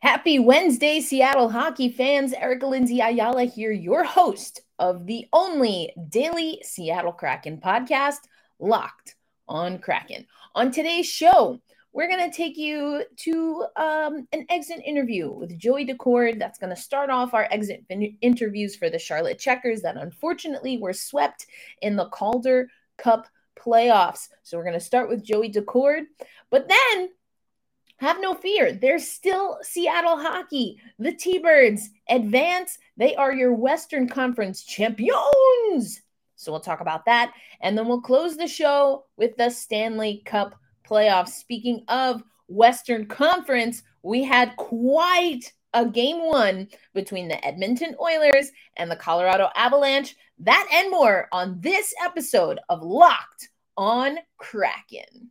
Happy Wednesday, Seattle hockey fans. Erica Lindsay Ayala here, your host of the only daily Seattle Kraken podcast, Locked on Kraken. On today's show, we're going to take you to um, an exit interview with Joey Daccord. That's going to start off our exit interviews for the Charlotte Checkers that unfortunately were swept in the Calder Cup playoffs. So we're going to start with Joey Daccord, But then have no fear. There's still Seattle hockey. The T Birds advance. They are your Western Conference champions. So we'll talk about that. And then we'll close the show with the Stanley Cup playoffs. Speaking of Western Conference, we had quite a game one between the Edmonton Oilers and the Colorado Avalanche. That and more on this episode of Locked on Kraken.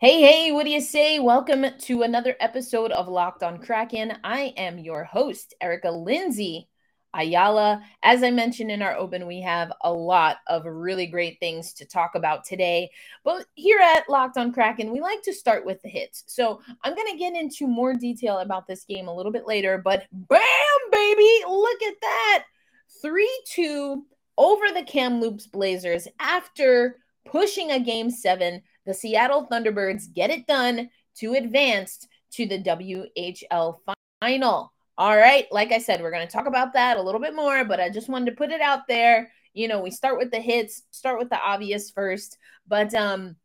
Hey, hey, what do you say? Welcome to another episode of Locked on Kraken. I am your host, Erica Lindsay Ayala. As I mentioned in our open, we have a lot of really great things to talk about today. But here at Locked on Kraken, we like to start with the hits. So I'm going to get into more detail about this game a little bit later. But bam, baby, look at that 3 2 over the Kamloops Blazers after pushing a game seven the Seattle Thunderbirds get it done to advance to the WHL final. All right, like I said, we're going to talk about that a little bit more, but I just wanted to put it out there. You know, we start with the hits, start with the obvious first, but um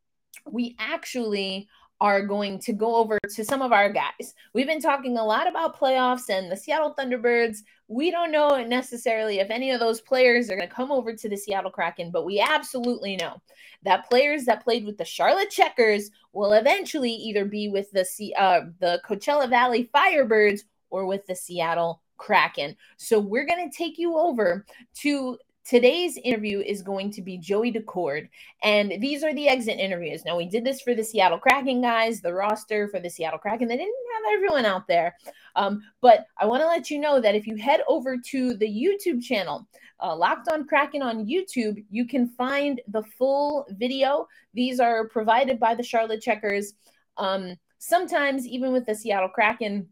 we actually are going to go over to some of our guys. We've been talking a lot about playoffs and the Seattle Thunderbirds. We don't know necessarily if any of those players are going to come over to the Seattle Kraken, but we absolutely know that players that played with the Charlotte Checkers will eventually either be with the uh, the Coachella Valley Firebirds or with the Seattle Kraken. So we're going to take you over to Today's interview is going to be Joey Daccord, and these are the exit interviews. Now, we did this for the Seattle Kraken guys, the roster for the Seattle Kraken. They didn't have everyone out there, um, but I want to let you know that if you head over to the YouTube channel, uh, Locked on Kraken on YouTube, you can find the full video. These are provided by the Charlotte Checkers. Um, sometimes, even with the Seattle Kraken,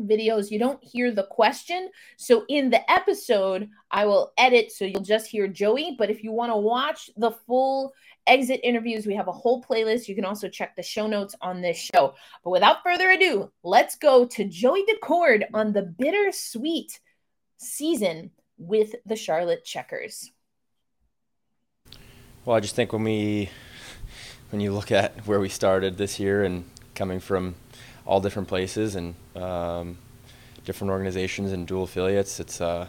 videos, you don't hear the question. So in the episode, I will edit so you'll just hear Joey. But if you want to watch the full exit interviews, we have a whole playlist. You can also check the show notes on this show. But without further ado, let's go to Joey Daccord on the bittersweet season with the Charlotte Checkers. Well, I just think when we when you look at where we started this year and coming from all different places and um, different organizations and dual affiliates. It's uh,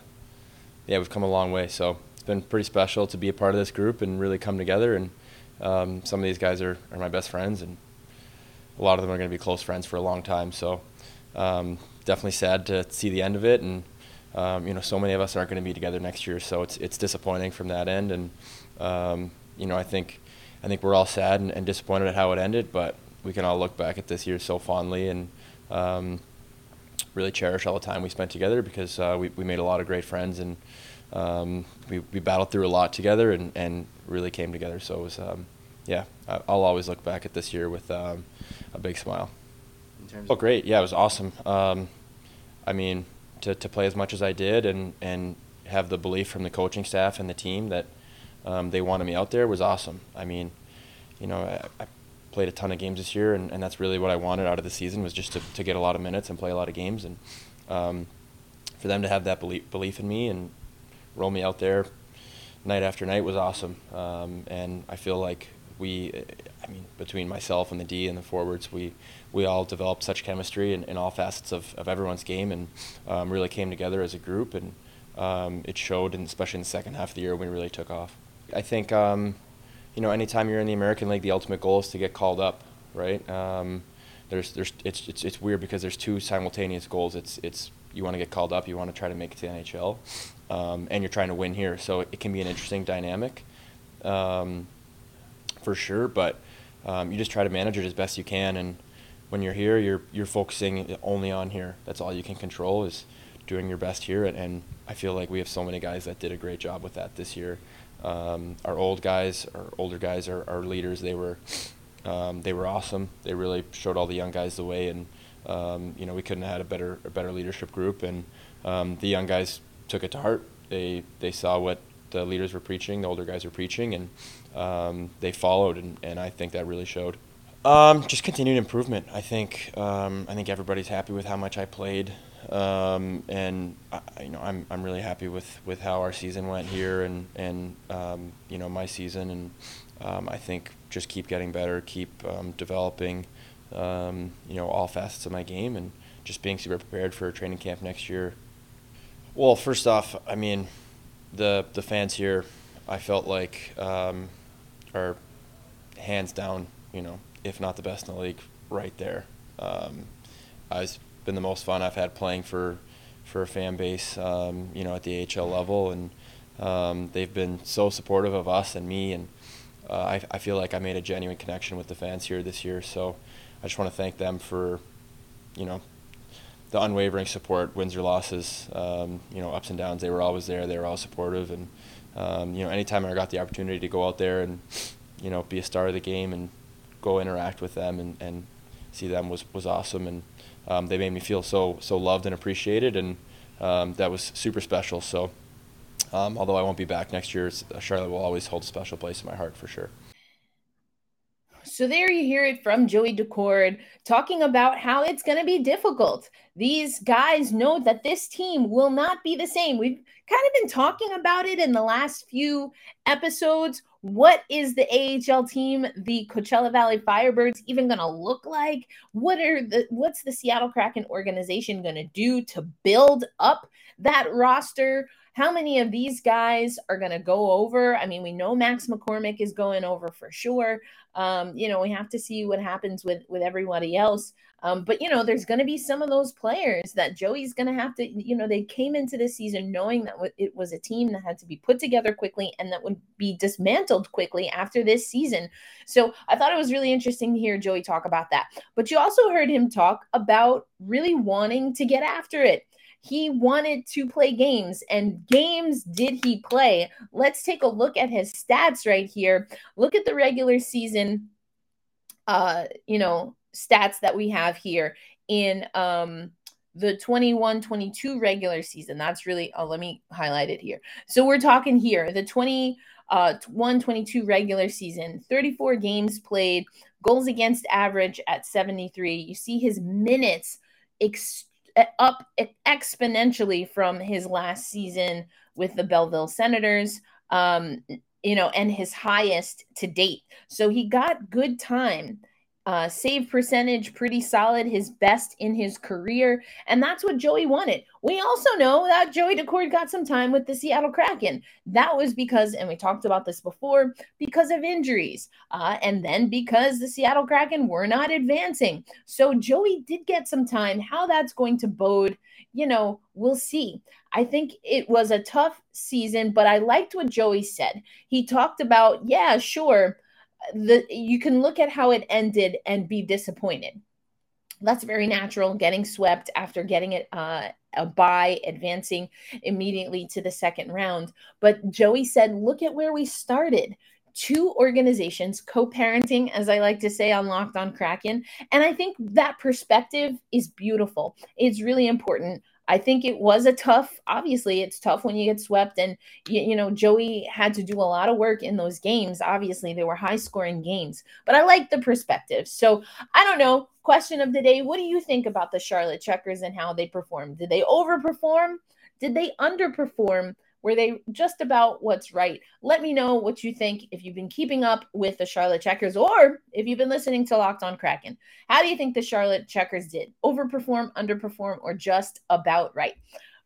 yeah, we've come a long way. So it's been pretty special to be a part of this group and really come together. And um, some of these guys are, are my best friends, and a lot of them are going to be close friends for a long time. So um, definitely sad to see the end of it. And um, you know, so many of us aren't going to be together next year. So it's it's disappointing from that end. And um, you know, I think I think we're all sad and, and disappointed at how it ended, but we can all look back at this year so fondly and um, really cherish all the time we spent together because uh, we, we made a lot of great friends and um, we, we battled through a lot together and, and really came together. So it was, um, yeah, I'll always look back at this year with um, a big smile. oh, great. Yeah, it was awesome. Um, I mean, to, to play as much as I did and, and have the belief from the coaching staff and the team that um, they wanted me out there was awesome. I mean, you know, I, I played a ton of games this year, and, and that's really what I wanted out of the season was just to, to get a lot of minutes and play a lot of games, and um, for them to have that belief, belief in me and roll me out there night after night was awesome. Um, and I feel like we, I mean, between myself and the D and the forwards, we we all developed such chemistry in, in all facets of, of everyone's game, and um, really came together as a group, and um, it showed, and especially in the second half of the year when we really took off. I think um, you know, anytime you're in the American League, the ultimate goal is to get called up, right? Um, there's there's it's, it's it's weird because there's two simultaneous goals. It's it's you want to get called up, you want to try to make it to NHL, um, and you're trying to win here. So it can be an interesting dynamic, um, for sure. But um, you just try to manage it as best you can. And when you're here, you're you're focusing only on here. That's all you can control is doing your best here. And, and I feel like we have so many guys that did a great job with that this year. Um, our old guys, our older guys, our, our leaders, they were um, they were awesome. They really showed all the young guys the way, and um, you know we couldn't have had a better a better leadership group. And um, the young guys took it to heart. They they saw what the leaders were preaching, the older guys were preaching, and um, they followed. And, and I think that really showed. Um, just continued improvement. I think I think everybody's happy with how much I played, um, and I, you know I'm I'm really happy with, with how our season went here and and um, you know my season and um, I think just keep getting better, keep um, developing, you know all facets of my game, and just being super prepared for training camp next year. Well, first off, I mean, the the fans here, I felt like are hands down, you know, if not the best in the league, right there. Um, it's been the most fun I've had playing for for a fan base, um, you know, at the AHL level, and um, they've been so supportive of us and me, and uh, I, I feel like I made a genuine connection with the fans here this year. So I just want to thank them for, you know, the unwavering support, wins or losses, um, you know, ups and downs. They were always there. They were all supportive, and um, you know, anytime I got the opportunity to go out there and, you know, be a star of the game and go interact with them and, and see them was, was awesome. And um, they made me feel so so loved and appreciated, and um, that was super special. So, um, although I won't be back next year, Charlotte will always hold a special place in my heart for sure. So there you hear it from Joey Daccord talking about how it's going to be difficult. These guys know that this team will not be the same. We've kind of been talking about it in the last few episodes. What is the AHL team, the Coachella Valley Firebirds, even going to look like? What are the what's the Seattle Kraken organization going to do to build up that roster? How many of these guys are going to go over? I mean, we know Max McCormick is going over for sure. Um, you know, we have to see what happens with with everybody else. Um, but you know, there's going to be some of those players that Joey's going to have to. You know, they came into this season knowing that it was a team that had to be put together quickly and that would be dismantled quickly after this season. So I thought it was really interesting to hear Joey talk about that. But you also heard him talk about really wanting to get after it he wanted to play games and games did he play. Let's take a look at his stats right here. Look at the regular season uh you know stats that we have here in um the 21 22 regular season. That's really oh let me highlight it here. So we're talking here the 20 uh 122 regular season 34 games played goals against average at 73 you see his minutes up exponentially from his last season with the Belleville Senators, um, you know, and his highest to date. So he got good time uh, save percentage pretty solid, his best in his career, and that's what Joey wanted. We also know that Joey Daccord got some time with the Seattle Kraken. That was because, and we talked about this before, because of injuries, uh, and then because the Seattle Kraken were not advancing. So Joey did get some time. How that's going to bode, you know, we'll see. I think it was a tough season, but I liked what Joey said. He talked about, yeah, sure the you can look at how it ended and be disappointed. That's very natural. Getting swept after getting it uh, a bye, advancing immediately to the second round. But Joey said, "Look at where we started." Two organizations co-parenting, as I like to say on Locked On Kraken, and I think that perspective is beautiful. It's really important I think it was a tough, obviously, it's tough when you get swept. And, you, you, know, Joey had to do a lot of work in those games. Obviously, they were high scoring games, but I like the perspective. So I don't know. Question of the day What do you think about the Charlotte Checkers and how they performed? Did they overperform? Did they underperform? Were they just about what's right? Let me know what you think if you've been keeping up with the Charlotte Checkers or if you've been listening to Locked on Kraken. How do you think the Charlotte Checkers did? Overperform, underperform, or just about right?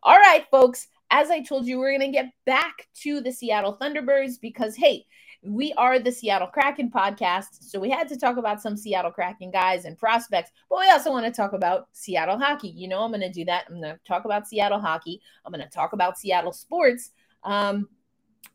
All right, folks. As I told you, we're going to get back to the Seattle Thunderbirds because, hey, we are the Seattle Kraken podcast. So we had to talk about some Seattle Kraken guys and prospects, but we also want to talk about Seattle hockey. You know, I'm going to do that. I'm going to talk about Seattle hockey. I'm going to talk about Seattle sports. Um,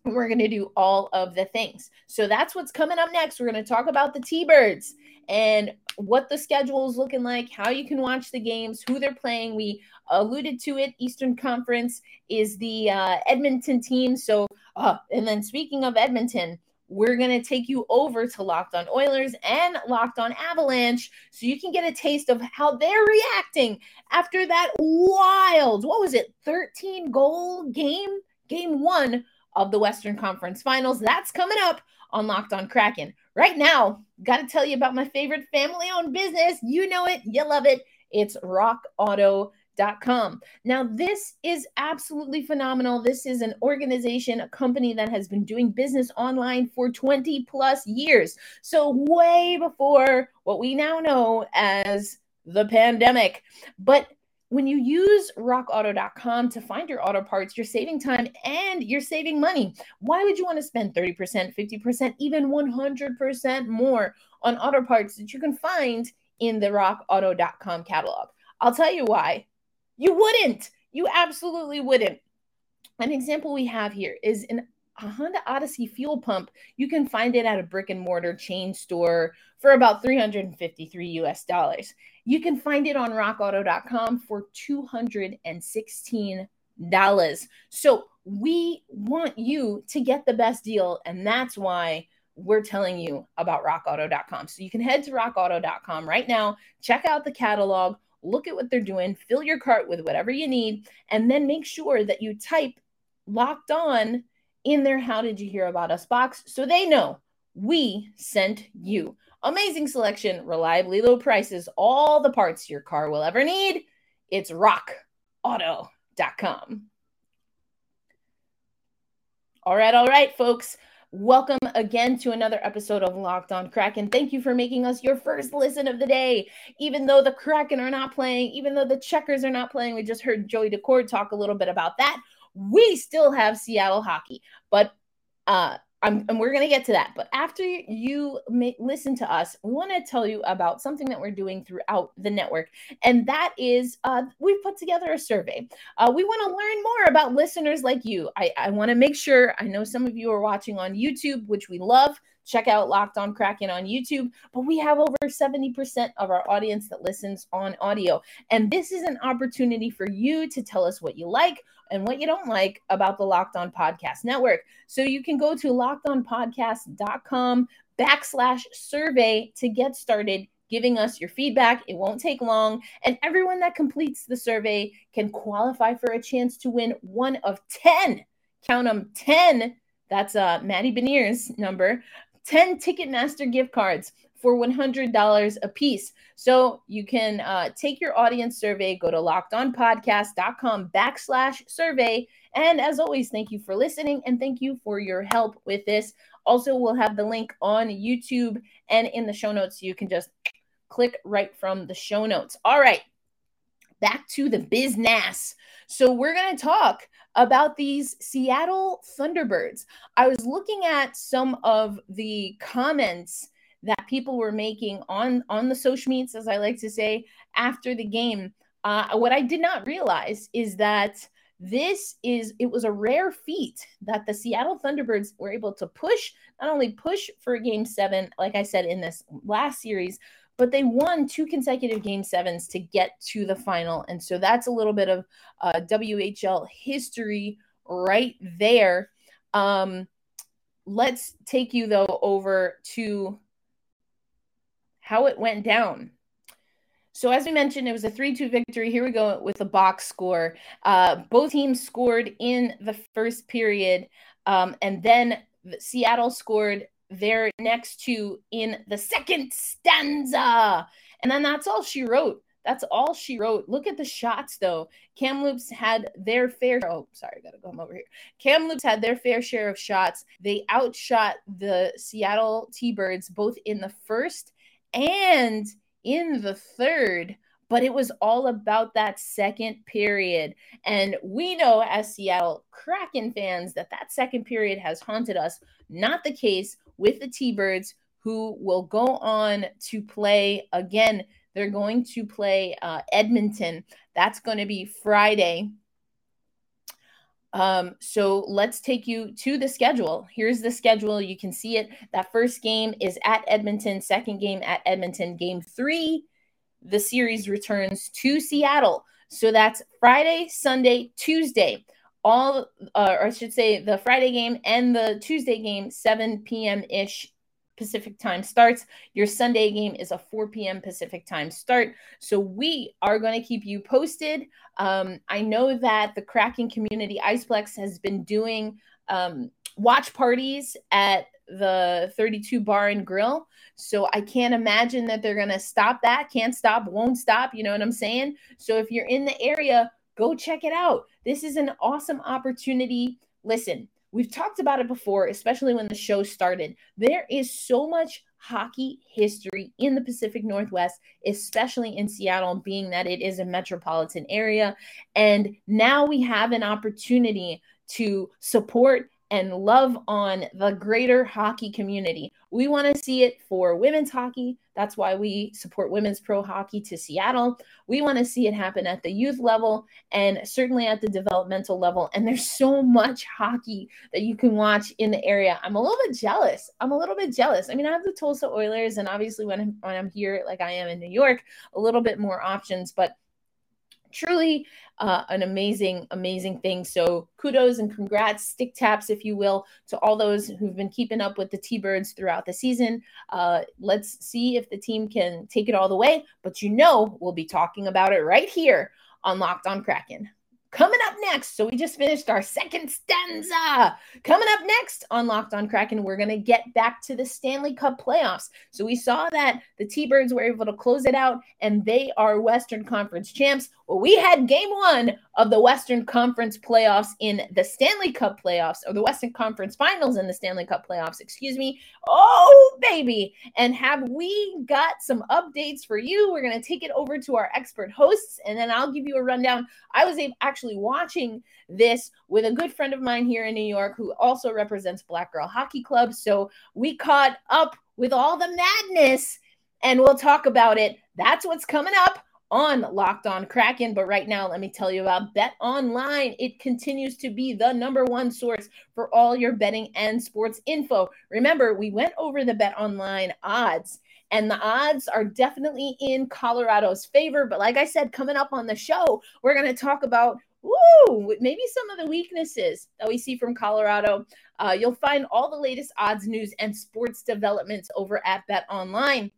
we're going to do all of the things. So that's what's coming up next. We're going to talk about the T Birds and what the schedule is looking like, how you can watch the games, who they're playing. We alluded to it. Eastern Conference is the uh, Edmonton team. So, uh, and then speaking of Edmonton, we're going to take you over to Locked on Oilers and Locked on Avalanche so you can get a taste of how they're reacting after that wild, what was it, 13 goal game? Game one of the Western Conference Finals. That's coming up on Locked on Kraken. Right now, got to tell you about my favorite family owned business. You know it, you love it. It's rockauto.com. Now, this is absolutely phenomenal. This is an organization, a company that has been doing business online for 20 plus years. So, way before what we now know as the pandemic. But when you use rockauto.com to find your auto parts, you're saving time and you're saving money. Why would you want to spend 30%, 50%, even 100% more on auto parts that you can find in the rockauto.com catalog? I'll tell you why. You wouldn't. You absolutely wouldn't. An example we have here is an a Honda Odyssey fuel pump. You can find it at a brick and mortar chain store for about 353 US dollars. You can find it on rockauto.com for $216. So we want you to get the best deal, and that's why we're telling you about rockauto.com. So you can head to rockauto.com right now, check out the catalog, look at what they're doing, fill your cart with whatever you need, and then make sure that you type locked on in their How Did You Hear About Us box so they know we sent you. Amazing selection, reliably low prices, all the parts your car will ever need. It's rockauto.com. All right, all right, folks. Welcome again to another episode of Locked On Kraken. Thank you for making us your first listen of the day. Even though the Kraken are not playing, even though the Checkers are not playing, we just heard Joey Daccord talk a little bit about that we still have Seattle hockey. But uh, I'm, and we're going to get to that. But after you listen to us, we want to tell you about something that we're doing throughout the network. And that is uh, we've put together a survey. Uh, we want to learn more about listeners like you. I, I want to make sure, I know some of you are watching on YouTube, which we love. Check out Locked on Kraken on YouTube. But we have over 70% of our audience that listens on audio. And this is an opportunity for you to tell us what you like and what you don't like about the Locked On Podcast Network. So you can go to lockedonpodcast.com backslash survey to get started giving us your feedback. It won't take long. And everyone that completes the survey can qualify for a chance to win one of 10, count them 10. That's uh, Matty Beniers' number 10 Ticketmaster gift cards for $100 a piece. So you can uh, take your audience survey, go to lockedonpodcast.com backslash survey. And as always, thank you for listening and thank you for your help with this. Also, we'll have the link on YouTube and in the show notes. You can just click right from the show notes. All right, back to the business. So we're going to talk about these Seattle Thunderbirds. I was looking at some of the comments that people were making on on the social meets, as I like to say, after the game. Uh, what I did not realize is that this is it was a rare feat that the Seattle Thunderbirds were able to push not only push for a game seven, like I said in this last series, but they won two consecutive game sevens to get to the final. And so that's a little bit of uh, WHL history right there. Um, let's take you, though, over to how it went down. So, as we mentioned, it was a 3 2 victory. Here we go with the box score. Uh, both teams scored in the first period, um, and then Seattle scored their next two in the second stanza. And then that's all she wrote. That's all she wrote. Look at the shots, though. Kamloops had their fair. Oh, sorry, I gotta come over here. Kamloops had their fair share of shots. They outshot the Seattle T-Birds both in the first and in the third. but it was all about that second period. And we know as Seattle Kraken fans that that second period has haunted us. Not the case with the T Birds, who will go on to play again. They're going to play uh, Edmonton. That's going to be Friday. Um, so let's take you to the schedule. Here's the schedule. You can see it. That first game is at Edmonton, second game at Edmonton. Game three, the series returns to Seattle. So that's Friday, Sunday, Tuesday. All, uh, or I should say, the Friday game and the Tuesday game, 7 p.m. ish Pacific time starts. Your Sunday game is a 4 p.m. Pacific time start. So we are going to keep you posted. Um, I know that the Kraken Community Iceplex has been doing um, watch parties at the 32 Bar and Grill. So I can't imagine that they're going to stop that. Can't stop, won't stop. You know what I'm saying? So if you're in the area, go check it out. This is an awesome opportunity. Listen, We've talked about it before, especially when the show started. There is so much hockey history in the Pacific Northwest, especially in Seattle, being that it is a metropolitan area. And now we have an opportunity to support and love on the greater hockey community. We want to see it for women's hockey. That's why we support women's pro hockey to Seattle. We want to see it happen at the youth level and certainly at the developmental level. And there's so much hockey that you can watch in the area. I'm a little bit jealous. I'm a little bit jealous. I mean, I have the Tulsa Oilers, and obviously when I'm, when I'm here, like I am in New York, a little bit more options. But truly uh, an amazing, amazing thing. So kudos and congrats, stick taps, if you will, to all those who've been keeping up with the T Birds throughout the season. Uh, let's see if the team can take it all the way. But you know, we'll be talking about it right here on Locked on Kraken. Coming up next, so we just finished our second stanza. Coming up next on Locked on Kraken, we're going to get back to the Stanley Cup playoffs. So we saw that the T Birds were able to close it out, and they are Western Conference champs. Well, we had game one of the Western Conference playoffs in the Stanley Cup playoffs, or the Western Conference finals in the Stanley Cup playoffs, excuse me. Oh, baby. And have we got some updates for you? We're going to take it over to our expert hosts, and then I'll give you a rundown. I was able actually watching this with a good friend of mine here in New York who also represents Black Girl Hockey Club. So we caught up with all the madness, and we'll talk about it. That's what's coming up on Locked On Kraken. But right now, let me tell you about Bet Online. It continues to be the number one source for all your betting and sports info. Remember, we went over the Bet Online odds, and the odds are definitely in Colorado's favor. But like I said, coming up on the show, we're going to talk about. Ooh, maybe some of the weaknesses that we see from Colorado. Uh, you'll find all the latest odds, news, and sports developments over at Bet Online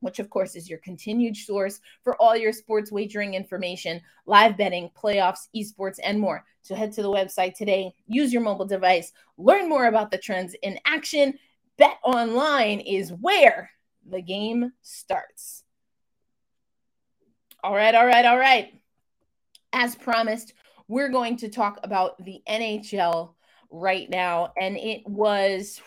which of course is your continued source for all your sports wagering information, live betting, playoffs, esports, and more. So head to the website today, use your mobile device, learn more about the trends in action. Bet online is where the game starts. All right, all right, all right. As promised, we're going to talk about the NHL right now. And it was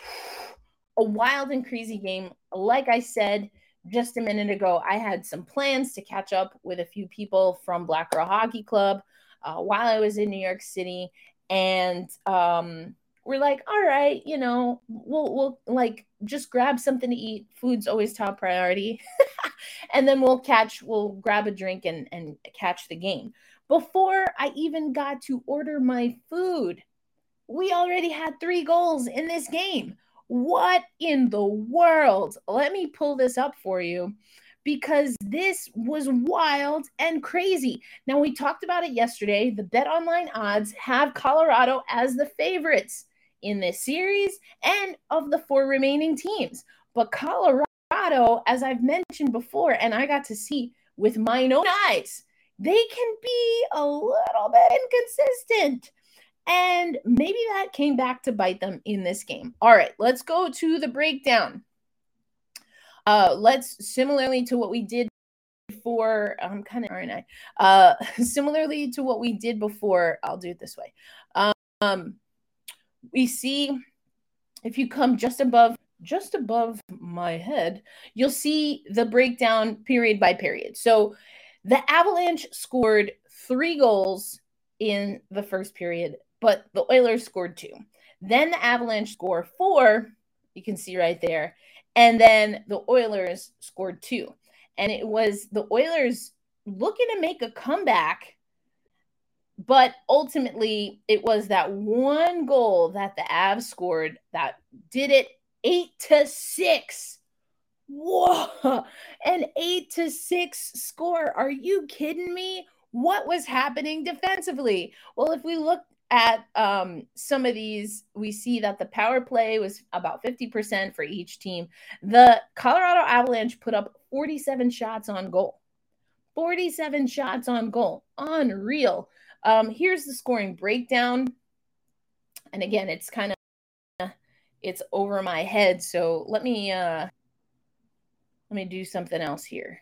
a wild and crazy game. Like I said, just a minute ago, I had some plans to catch up with a few people from Black Girl Hockey Club uh, while I was in New York City, and um, we're like, all right, you know, we'll we'll like just grab something to eat. Food's always top priority, and then we'll catch, we'll grab a drink and and catch the game. Before I even got to order my food, we already had three goals in this game. What in the world? Let me pull this up for you because this was wild and crazy. Now, we talked about it yesterday. The Bet Online odds have Colorado as the favorites in this series and of the four remaining teams. But Colorado, as I've mentioned before, and I got to see with my own eyes, they can be a little bit inconsistent. And maybe that came back to bite them in this game. All right, let's go to the breakdown. Uh, let's similarly to what we did before. I'm kind of aren't I? Uh, similarly to what we did before. I'll do it this way. Um, we see if you come just above just above my head, you'll see the breakdown period by period. So The Avalanche scored three goals in the first period, but the Oilers scored two. Then the Avalanche score four, you can see right there. And then the Oilers scored two. And it was the Oilers looking to make a comeback. But ultimately, it was that one goal that the Avs scored that did it eight to six. Whoa, an eight to six score. Are you kidding me? What was happening defensively? Well, if we look at um, some of these, we see that the power play was about 50% for each team. The Colorado Avalanche put up 47 shots on goal. 47 shots on goal. Unreal. Um, here's the scoring breakdown. And again, it's kind of it's over my head. So let me uh let me do something else here.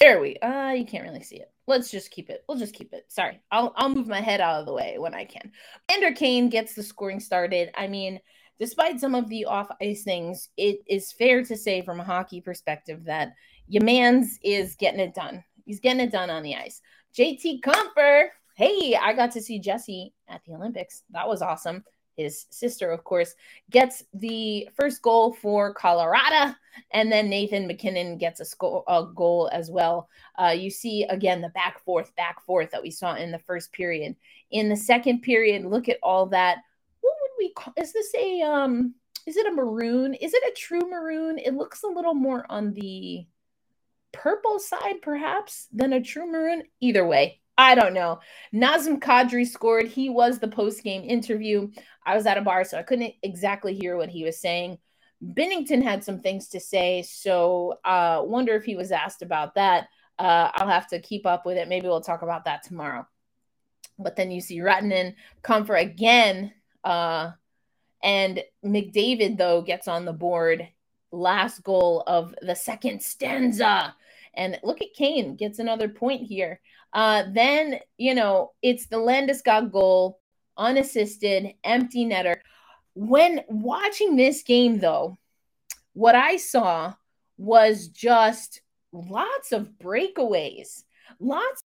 There we uh you can't really see it. Let's just keep it. We'll just keep it. Sorry. I'll I'll move my head out of the way when I can. Evander Kane gets the scoring started. I mean, despite some of the off ice things, it is fair to say from a hockey perspective that Yamans is getting it done. He's getting it done on the ice. JT Compher, hey, I got to see Jesse at the Olympics. That was awesome his sister, of course, gets the first goal for Colorado, and then Nathan MacKinnon gets a, sco- a goal as well. Uh, you see again the back forth, back forth that we saw in the first period. In the second period, look at all that. What would we call? Is this a um? Is it a maroon? Is it a true maroon? It looks a little more on the purple side, perhaps, than a true maroon. Either way, I don't know. Nazem Kadri scored. He was the post game interview. I was at a bar, so I couldn't exactly hear what he was saying. Binnington had some things to say, so uh, wonder if he was asked about that. Uh, I'll have to keep up with it. Maybe we'll talk about that tomorrow. But then you see Rantanen Compher again, uh, and McDavid though gets on the board. Last goal of the second stanza. And look at Kane gets another point here. Uh, then, you know, it's the Landeskog goal, unassisted, empty netter. When watching this game, though, what I saw was just lots of breakaways, lots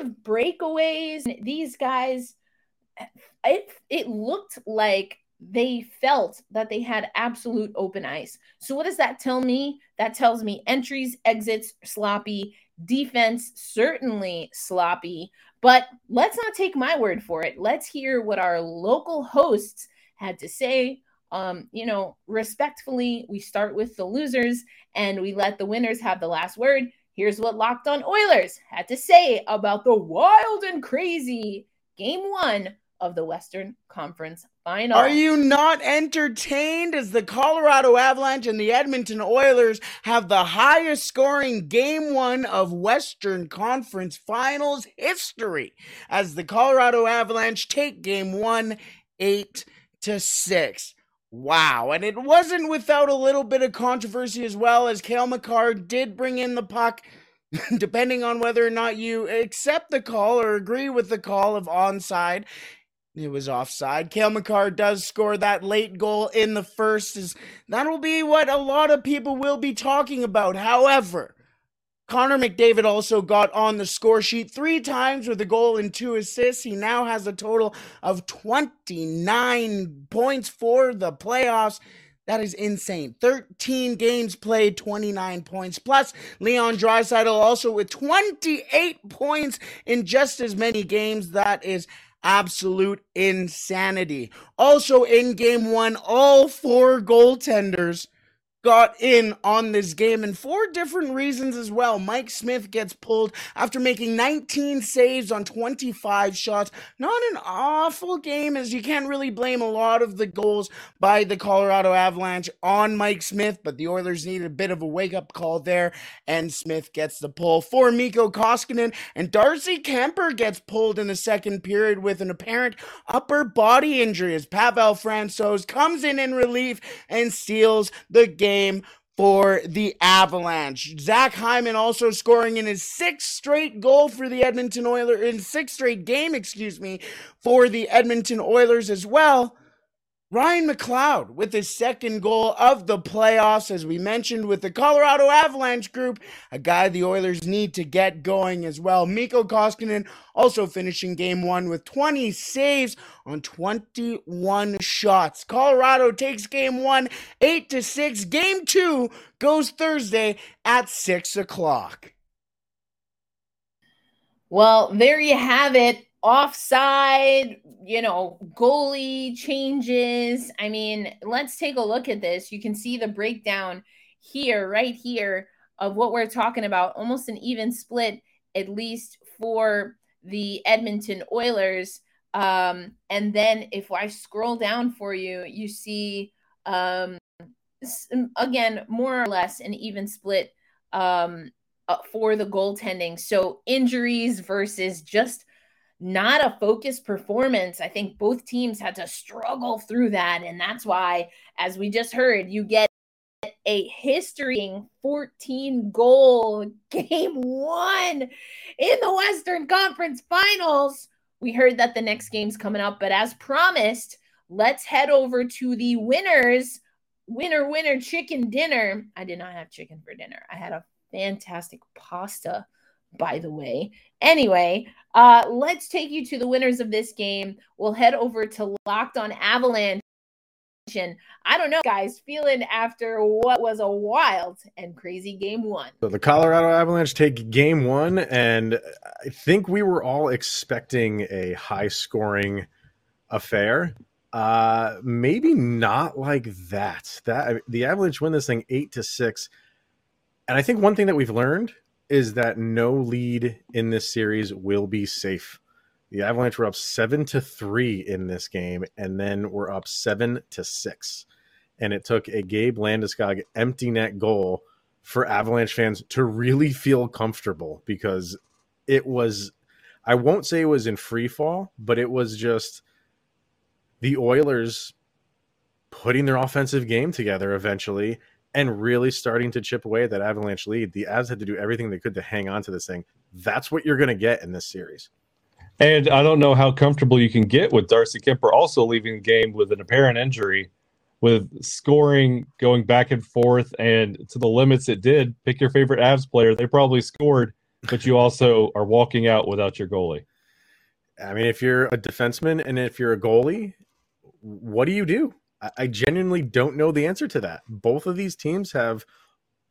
of breakaways. These guys, it, it looked like they felt that they had absolute open ice. So, what does that tell me? That tells me entries, exits, sloppy, defense, certainly sloppy. But let's not take my word for it. Let's hear what our local hosts had to say. Um, you know, respectfully, we start with the losers and we let the winners have the last word. Here's what Locked On Oilers had to say about the wild and crazy game one of the Western Conference Final. Are you not entertained as the Colorado Avalanche and the Edmonton Oilers have the highest scoring game one of Western Conference Finals history as the Colorado Avalanche take game one 8 to 6. Wow, and it wasn't without a little bit of controversy as well as Cale Makar did bring in the puck depending on whether or not you accept the call or agree with the call of onside. It was offside. Cale Makar does score that late goal in the first. Is that'll be what a lot of people will be talking about. However, Connor McDavid also got on the score sheet three times with a goal and two assists. He now has a total of 29 points for the playoffs. That is insane. 13 games played, 29 points. Plus, Leon Draisaitl also with 28 points in just as many games. That is absolute insanity. Also, in game one, all four goaltenders got in on this game and for different reasons as well. Mike Smith gets pulled after making 19 saves on 25 shots. Not an awful game as you can't really blame a lot of the goals by the Colorado Avalanche on Mike Smith, but the Oilers needed a bit of a wake up call there and Smith gets the pull for Mikko Koskinen and Darcy Kuemper gets pulled in the second period with an apparent upper body injury as Pavel Francouz comes in in relief and steals the game game for the Avalanche. Zach Hyman also scoring in his sixth straight goal for the Edmonton Oilers, in sixth straight game, excuse me, for the Edmonton Oilers as well. Ryan McLeod with his second goal of the playoffs, as we mentioned, with the Colorado Avalanche group, a guy the Oilers need to get going as well. Mikko Koskinen also finishing game one with 20 saves on 21 shots. Colorado takes game one, 8 to 6. Game two goes Thursday at 6 o'clock. Well, there you have it offside, you know, goalie changes. I mean, let's take a look at this. You can see the breakdown here, right here, of what we're talking about. Almost an even split, at least for the Edmonton Oilers. Um, and then if I scroll down for you, you see um, again more or less an even split um, uh, for the goaltending. So injuries versus just not a focused performance. I think both teams had to struggle through that. And that's why, as we just heard, you get a history 14 goal game one in the Western Conference Finals. We heard that the next game's coming up, but as promised, let's head over to the winners. Winner, winner, chicken dinner. I did not have chicken for dinner. I had a fantastic pasta by the way. Anyway, uh, let's take you to the winners of this game. We'll head over to Locked on Avalanche. I don't know, guys, feeling after what was a wild and crazy game one. So the Colorado Avalanche take game one, and I think we were all expecting a high scoring affair. Uh, maybe not like that. That the Avalanche win this thing eight to six. And I think one thing that we've learned is that no lead in this series will be safe. The Avalanche were up seven to three in this game, and then we're up seven to six. And it took a Gabe Landeskog empty net goal for Avalanche fans to really feel comfortable because it was, I won't say it was in free fall, but it was just the Oilers putting their offensive game together eventually and really starting to chip away at that Avalanche lead. The Avs had to do everything they could to hang on to this thing. That's what you're going to get in this series. And I don't know how comfortable you can get with Darcy Kuemper also leaving the game with an apparent injury, with scoring going back and forth and to the limits it did. Pick your favorite Avs player. They probably scored, but you also are walking out without your goalie. I mean, if you're a defenseman and if you're a goalie, what do you do? I genuinely don't know the answer to that. Both of these teams have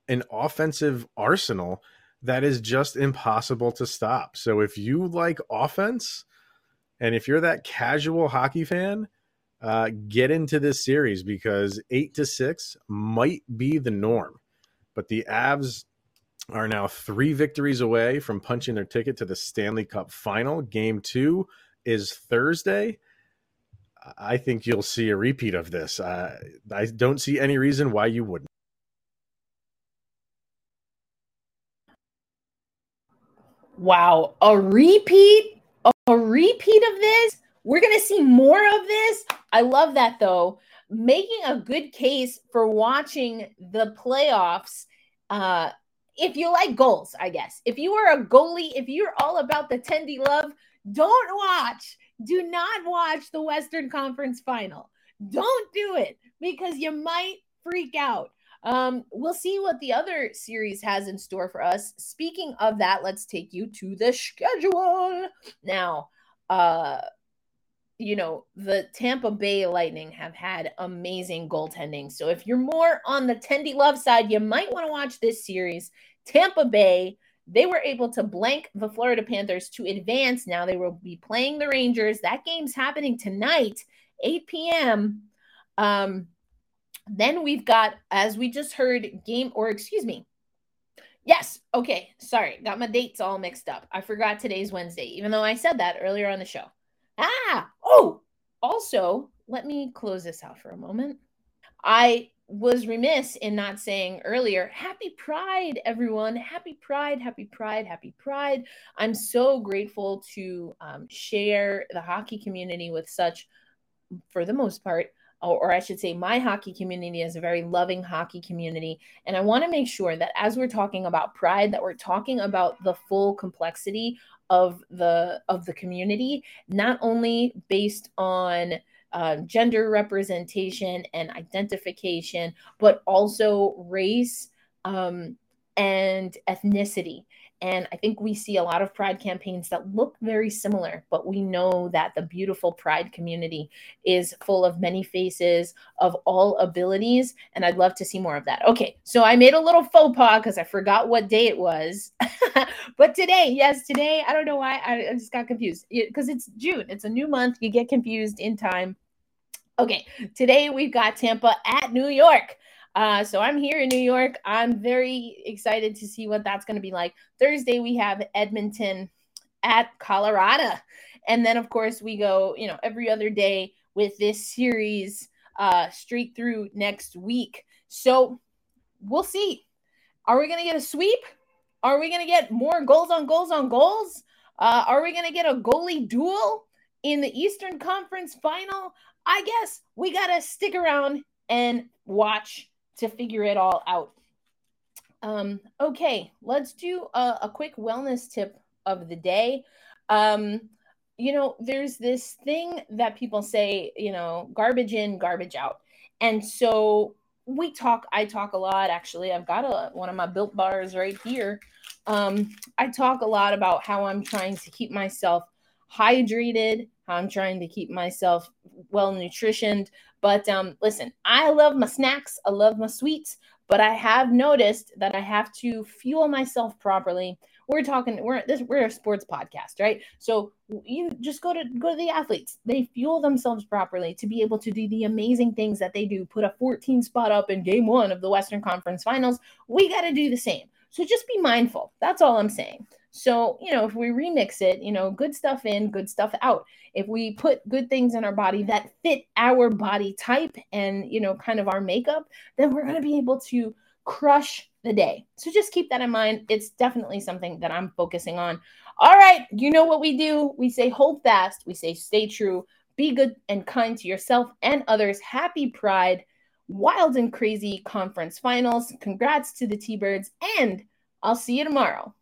an offensive arsenal that is just impossible to stop. So if you like offense and if you're that casual hockey fan, uh, get into this series because eight to six might be the norm. But the Avs are now three victories away from punching their ticket to the Stanley Cup final. Game two is Thursday. I think you'll see a repeat of this. Uh, I don't see any reason why you wouldn't. Wow, a repeat? A repeat of this? We're to see more of this. I love that though. Making a good case for watching the playoffs. Uh, if you like goals, I guess. If you are a goalie, if you're all about the Tendy love, don't watch do not watch the Western Conference final. Don't do it because you might freak out. Um, we'll see what the other series has in store for us. Speaking of that, let's take you to the schedule. Now, uh, you know, the Tampa Bay Lightning have had amazing goaltending. So if you're more on the Tendy Love side, you might want to watch this series. Tampa Bay they were able to blank the Florida Panthers to advance. Now they will be playing the Rangers. That game's happening tonight, 8 p.m. Um, then we've got, as we just heard, game or excuse me. Yes, okay, sorry, got my dates all mixed up. I forgot today's Wednesday, even though I said that earlier on the show. Ah, oh, also, let me close this out for a moment. I was remiss in not saying earlier happy pride everyone. Happy pride happy pride happy pride. I'm so grateful to um, share the hockey community with such for the most part or, or i should say my hockey community is a very loving hockey community. And i want to make sure that as we're talking about pride that we're talking about the full complexity of the of the community not only based on uh, gender representation and identification, but also race um, and ethnicity. And I think we see a lot of pride campaigns that look very similar, but we know that the beautiful pride community is full of many faces, of all abilities. And I'd love to see more of that. Okay, so I made a little faux pas because I forgot what day it was. but today, yes, today, I don't know why I, I just got confused because it's June, it's a new month. You get confused in time. Okay, today we've got Tampa at New York. Uh, so I'm here in New York. I'm very excited to see what that's going to be like. Thursday, we have Edmonton at Colorado. And then, of course, we go, you know, every other day with this series uh, straight through next week. So we'll see. Are we going to get a sweep? Are we going to get more goals on goals on goals? Uh, are we going to get a goalie duel in the Eastern Conference final? I guess we got to stick around and watch to figure it all out. Um, okay, let's do a, a, quick wellness tip of the day. Um, you know, there's this thing that people say, you know, garbage in, garbage out. And so we talk, I talk a lot actually. I've got a, one of my built bars right here. Um, I talk a lot about how I'm trying to keep myself hydrated, how I'm trying to keep myself well nutritioned, but um, listen, I love my snacks, I love my sweets, but I have noticed that I have to fuel myself properly. We're talking, we're this, we're a sports podcast, right? So you just go to go to the athletes. They fuel themselves properly to be able to do the amazing things that they do. Put a 14 spot up in game one of the Western Conference Finals. We got to do the same. So just be mindful. That's all I'm saying. So, you know, if we remix it, you know, good stuff in, good stuff out. If we put good things in our body that fit our body type and, you know, kind of our makeup, then we're going to be able to crush the day. So just keep that in mind. It's definitely something that I'm focusing on. All right, you know what we do? We say hold fast, we say stay true, be good and kind to yourself and others. Happy Pride, wild and crazy conference finals. Congrats to the T Birds, and I'll see you tomorrow.